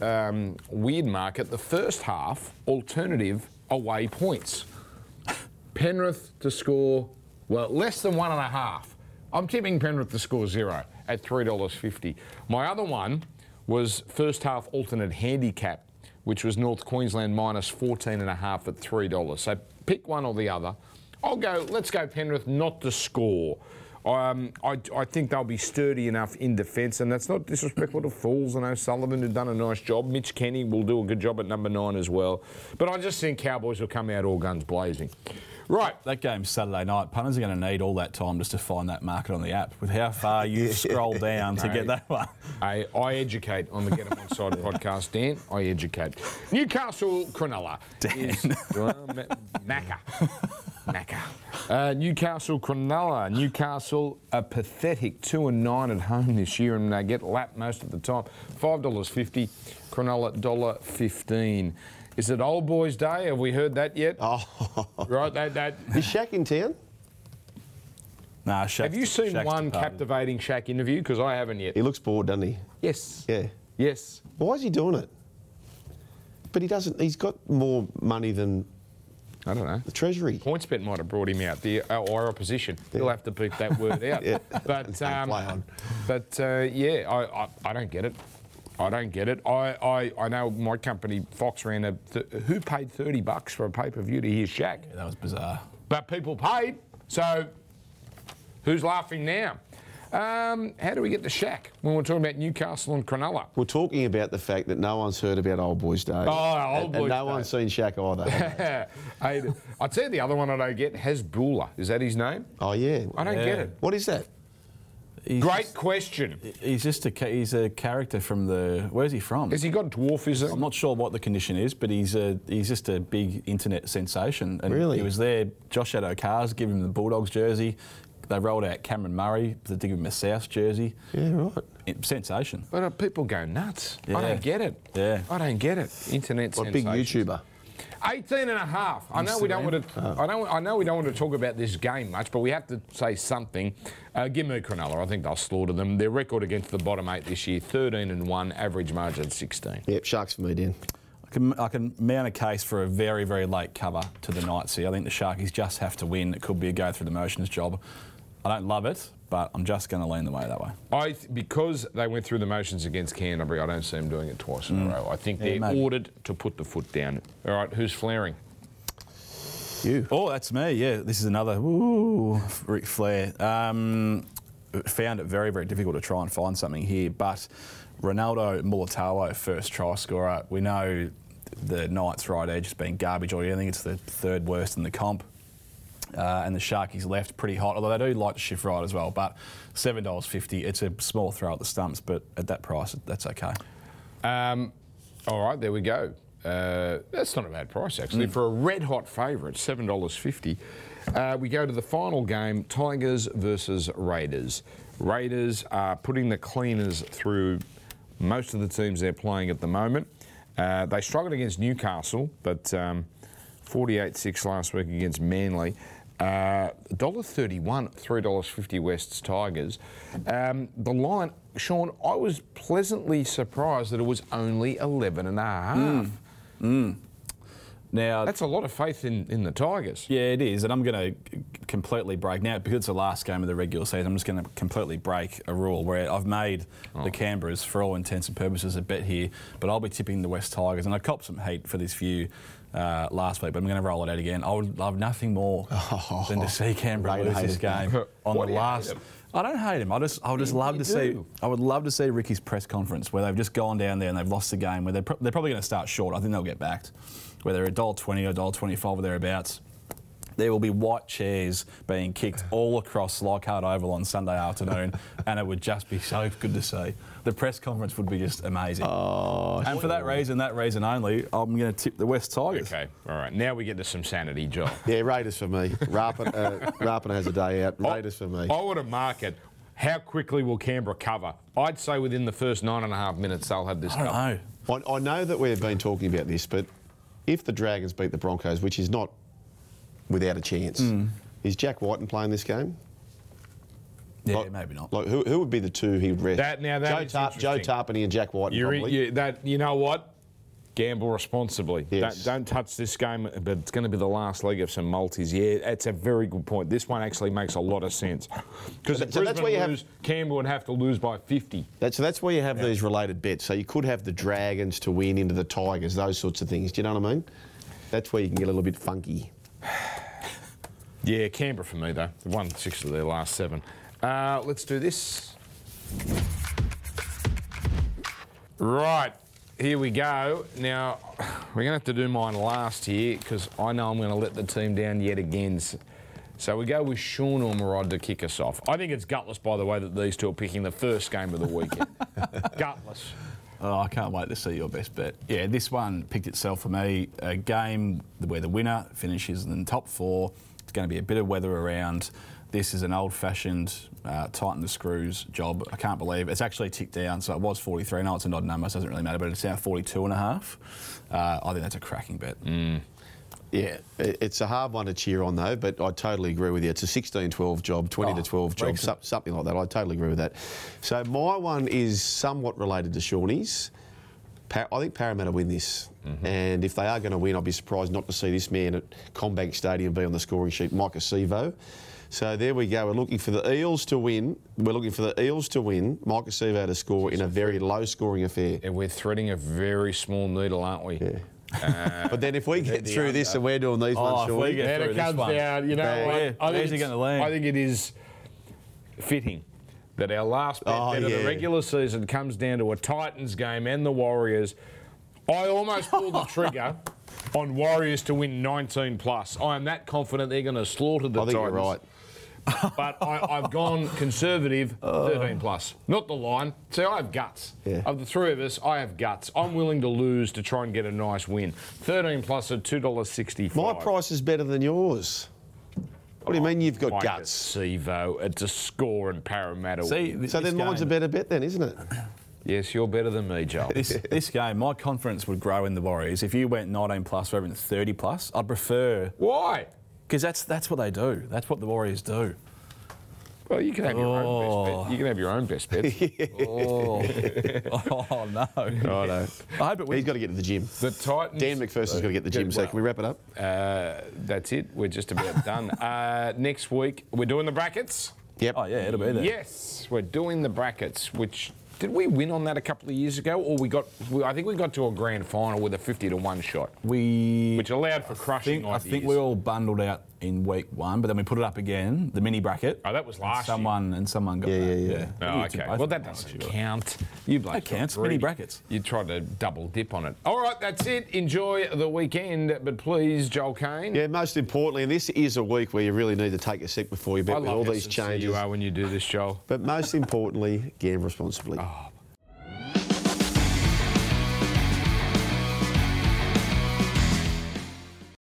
um, weird market. The first half alternative away points. <laughs> Penrith to score well less than one and a half. I'm tipping Penrith to score zero at three dollars fifty. My other one was first half alternate handicap, which was North Queensland minus 14 and a half at three dollars. So pick one or the other. I'll go. Let's go Penrith not to score. Um, I, I think they'll be sturdy enough in defence, and that's not disrespectful to Fools and O'Sullivan, who've done a nice job. Mitch Kenny will do a good job at number nine as well. But I just think Cowboys will come out all guns blazing. Right, That game's Saturday night. Punters are going to need all that time just to find that market on the app. With how far you <laughs> scroll down to get that one. I, I educate on the Get 'em on side <laughs> podcast, Dan. I educate. Newcastle Cronulla. Dan. well, <laughs> Ma- Macca. Macca. Uh, Newcastle Cronulla. Newcastle are pathetic. Two and nine at home this year, and they get lapped most of the time. Five dollars fifty. Cronulla dollar fifteen. Is it Old Boys Day? Have we heard that yet? Oh, Right. That that. <laughs> is Shaq in town? Nah, Shaq's, Have you seen Shaq's one departed. captivating Shaq interview? Because I haven't yet. He looks bored, doesn't he? Yes. Yeah. Yes. Why is he doing it? But he doesn't. He's got more money than I don't know. the Treasury. PointsBet might have brought him out, the uh, or opposition. He'll have to beat that word out. <laughs> Yeah. But um, Play on. but uh, yeah, I, I, I don't get it. I don't get it. I, I, I know my company Fox ran a th- who paid thirty bucks for a pay per view to hear Shaq, That was bizarre. but people paid. So who's laughing now? Um, how do we get the Shaq when we're talking about Newcastle and Cronulla? We're talking about the fact that no one's heard about Old Boys Day. Oh, Old and, Boys and no Day. one's seen Shaq either. <laughs> I, I'll tell the other one I don't get. Hasbulla. Is that his name? oh yeah. I don't Yeah. get it. What is that? He's Great just- question. he's just a he's a character from the. Where's he from? Has he got dwarfism? I'm not sure what the condition is, but he's a he's just a big internet sensation. And Really? He was there. Josh had Cars give him the Bulldogs jersey. They rolled out Cameron Murray to give him a South jersey. Yeah, right. It- sensation. But uh, people go nuts. I don't get it. Yeah. I don't get it. Internet What big. YouTuber? 18 and a half. I know we don't want to. I know. I know we don't want to talk about this game much, but we have to say something. Uh, give me Cronulla. I think they'll slaughter them. Their record against the bottom eight this year: 13 and one, average margin 16. Yep, Sharks for me, Dan. I can, I can mount a case for a very, very late cover to the Knights here. I think the Sharkies just have to win. It could be a go through the motions job. I don't love it, but I'm just going to lean the way that way. I th- because they went through the motions against Canterbury. I don't see them doing it twice in a row. I think Yeah, they're maybe. ordered to put the foot down. All right, who's flaring? You. Oh, that's me. Yeah, this is another ooh, Ric Flair. Um, found it very, very difficult to try and find something here, but Ronaldo Mulitalo, first try scorer. We know the Knights right edge has been garbage all year. I think it's the third worst in the comp. Uh, and the Sharkies left pretty hot, although they do like to shift right as well. But seven dollars fifty. It's a small throw at the stumps, but at that price, that's okay. Um, all right, there we go. Uh, that's not a bad price actually for a red hot favourite, seven dollars fifty. Uh, we go to the final game: Tigers versus Raiders. Raiders are putting the cleaners through most of the teams they're playing at the moment. Uh, they struggled against Newcastle, but um, 48-6 last week against Manly. Uh, $1.31, $3.50 West's Tigers. Um, the line, Sean, I was pleasantly surprised that it was only 11 and a half. Now, That's a lot of faith in, in the Tigers. Yeah, it is, and I'm going to completely break now because it's the last game of the regular season. I'm just going to completely break a rule where I've made Oh. the Canberras, for all intents and purposes, a bet here, but I'll be tipping the West Tigers, and I copped some heat for this view uh, last week, but I'm going to roll it out again. I would love nothing more <laughs> than to see Canberra Rate lose this hated. game <laughs> on Why the do you hate last. I don't hate him. I just, I would just love you to see. I would love to see Ricky's press conference where they've just gone down there and they've lost the game. Where they're, pro- they're probably going to start short. I think they'll get backed. Whether a dollar twenty or dollar twenty-five or thereabouts, there will be white chairs being kicked all across Leichhardt Oval on Sunday afternoon, <laughs> and it would just be so good to see. The press conference would be just amazing. Oh, and for that reason, that reason only, I'm going to tip the West Tigers. Okay, all right. Now we get to some sanity, Joel. <laughs> yeah, Raiders for me. Rapana, uh, <laughs> Rapana has a day out. Raiders for me. I want to mark it. How quickly will Canberra cover? I'd say within the first nine and a half minutes they'll have this I don't know. I, I know that we've been talking about this, but if the Dragons beat the Broncos, which is not without a chance, Hmm. is Jack Wighton playing this game? Yeah, Like- maybe not. Like who, who would be the two he would rest? That- now that Joe, is Tar- Joe. Tapine and Jack Wighton You're, probably. you, that, you know what? Gamble responsibly. Yes. Don't, don't touch this game, but it's going to be the last leg of some multis. Yeah, that's a very good point. This one actually makes a lot of sense. Because So if that- so that's where you have- Campbell Canberra would have to lose by 50. That- so that's where you have these related bets. So you could have the Dragons to win into the Tigers, those sorts of things. Do you know what I mean? That's where you can get a little bit funky. Yeah, Canberra for me, though. They won six of their last seven. Uh, let's do this. Right, here we go. Now, we're going to have to do mine last here because I know I'm going to let the team down yet again. So we go with Sean Ormerod to kick us off. I think it's gutless, by the way, that these two are picking the first game of the weekend. <laughs> gutless. Oh, I can't wait to see your best bet. Yeah, this one picked itself for me. A game where the winner finishes in the top four. It's going to be a bit of weather around. This is an old-fashioned uh, tighten the screws job. I can't believe it's actually ticked down. So it was 43. No, it's an odd number. So it doesn't really matter. But it's now 42 and a half. Uh, I think that's a cracking bet. Yeah, it's a hard one to cheer on though, but I totally agree with you. It's a 16-12 job, 20 to Oh, 12 job, breaks it. some- something like that. I totally agree with that. So my one is somewhat related to Shawnee's. Pa- I think Parramatta win this, mm-hmm. and if they are going to win, I'd be surprised not to see this man at CommBank Stadium be on the scoring sheet, Maika Sivo. So there we go. We're looking for the Eels to win. We're looking for the Eels to win. Maika Sivo to score in a very low-scoring affair. And we're threading a very small needle, aren't we? Yeah. Uh, <laughs> but then if we get through this and we're doing these Oh, ones, if we Shawnee, get And through it comes one. down, you know Yeah. what? Yeah, I think, it's- gonna? I think it is fitting that our last bet, Oh, bet of the regular season comes down to a Titans game and the Warriors. I almost pulled the trigger <laughs> on Warriors to win 19 plus. I am that confident they're going to slaughter the I think Titans. you're right. But I, I've gone conservative <laughs> 13 plus. Not the line. See, I have guts. Yeah. Of the three of us, I have guts. I'm willing to lose to try and get a nice win. 13 plus at $2.65. My price is better than yours. What do you mean you've got Mike guts? Sivo, it's a score in Parramatta. See, th- So this then mine's a better bet then, isn't it? <coughs> yes, you're better than me, Joel. This, this game, my confidence would grow in the Warriors. If you went 19 plus or even 30 plus, I'd prefer Why? because that's that's what they do. That's what the Warriors do. Well, you can have your own best bet. You can have your own best bet. <laughs> Oh, <laughs> oh no! Righto. I hope it He's wins. got to get to the gym. the Titans. Dan McPherson's got to get to the gym. So well, can we wrap it up? Uh, that's it. We're just about done. <laughs> Uh, next week, we're doing the brackets. Yep. Oh yeah, it'll be there. Yes, we're doing the brackets. Which did we win on that a couple of years ago, or we got? We, I think we got to a grand final with a fifty to one shot, We. which allowed for I crushing think, I think ideas. we all bundled out in week one, but then we put it up again, the mini bracket. Oh, that was and last year. Someone and someone got Yeah, that. yeah, yeah. Oh, okay. Well, that doesn't count. You blokes That counts. got Mini brackets. You tried to double dip on it. All right, that's it. Enjoy the weekend, but please, Joel Caine. Yeah, most importantly, and this is a week where you really need to take a sec before you bet I with all how these sincere changes. you are when you do this, Joel. But most importantly, gamble responsibly. Oh,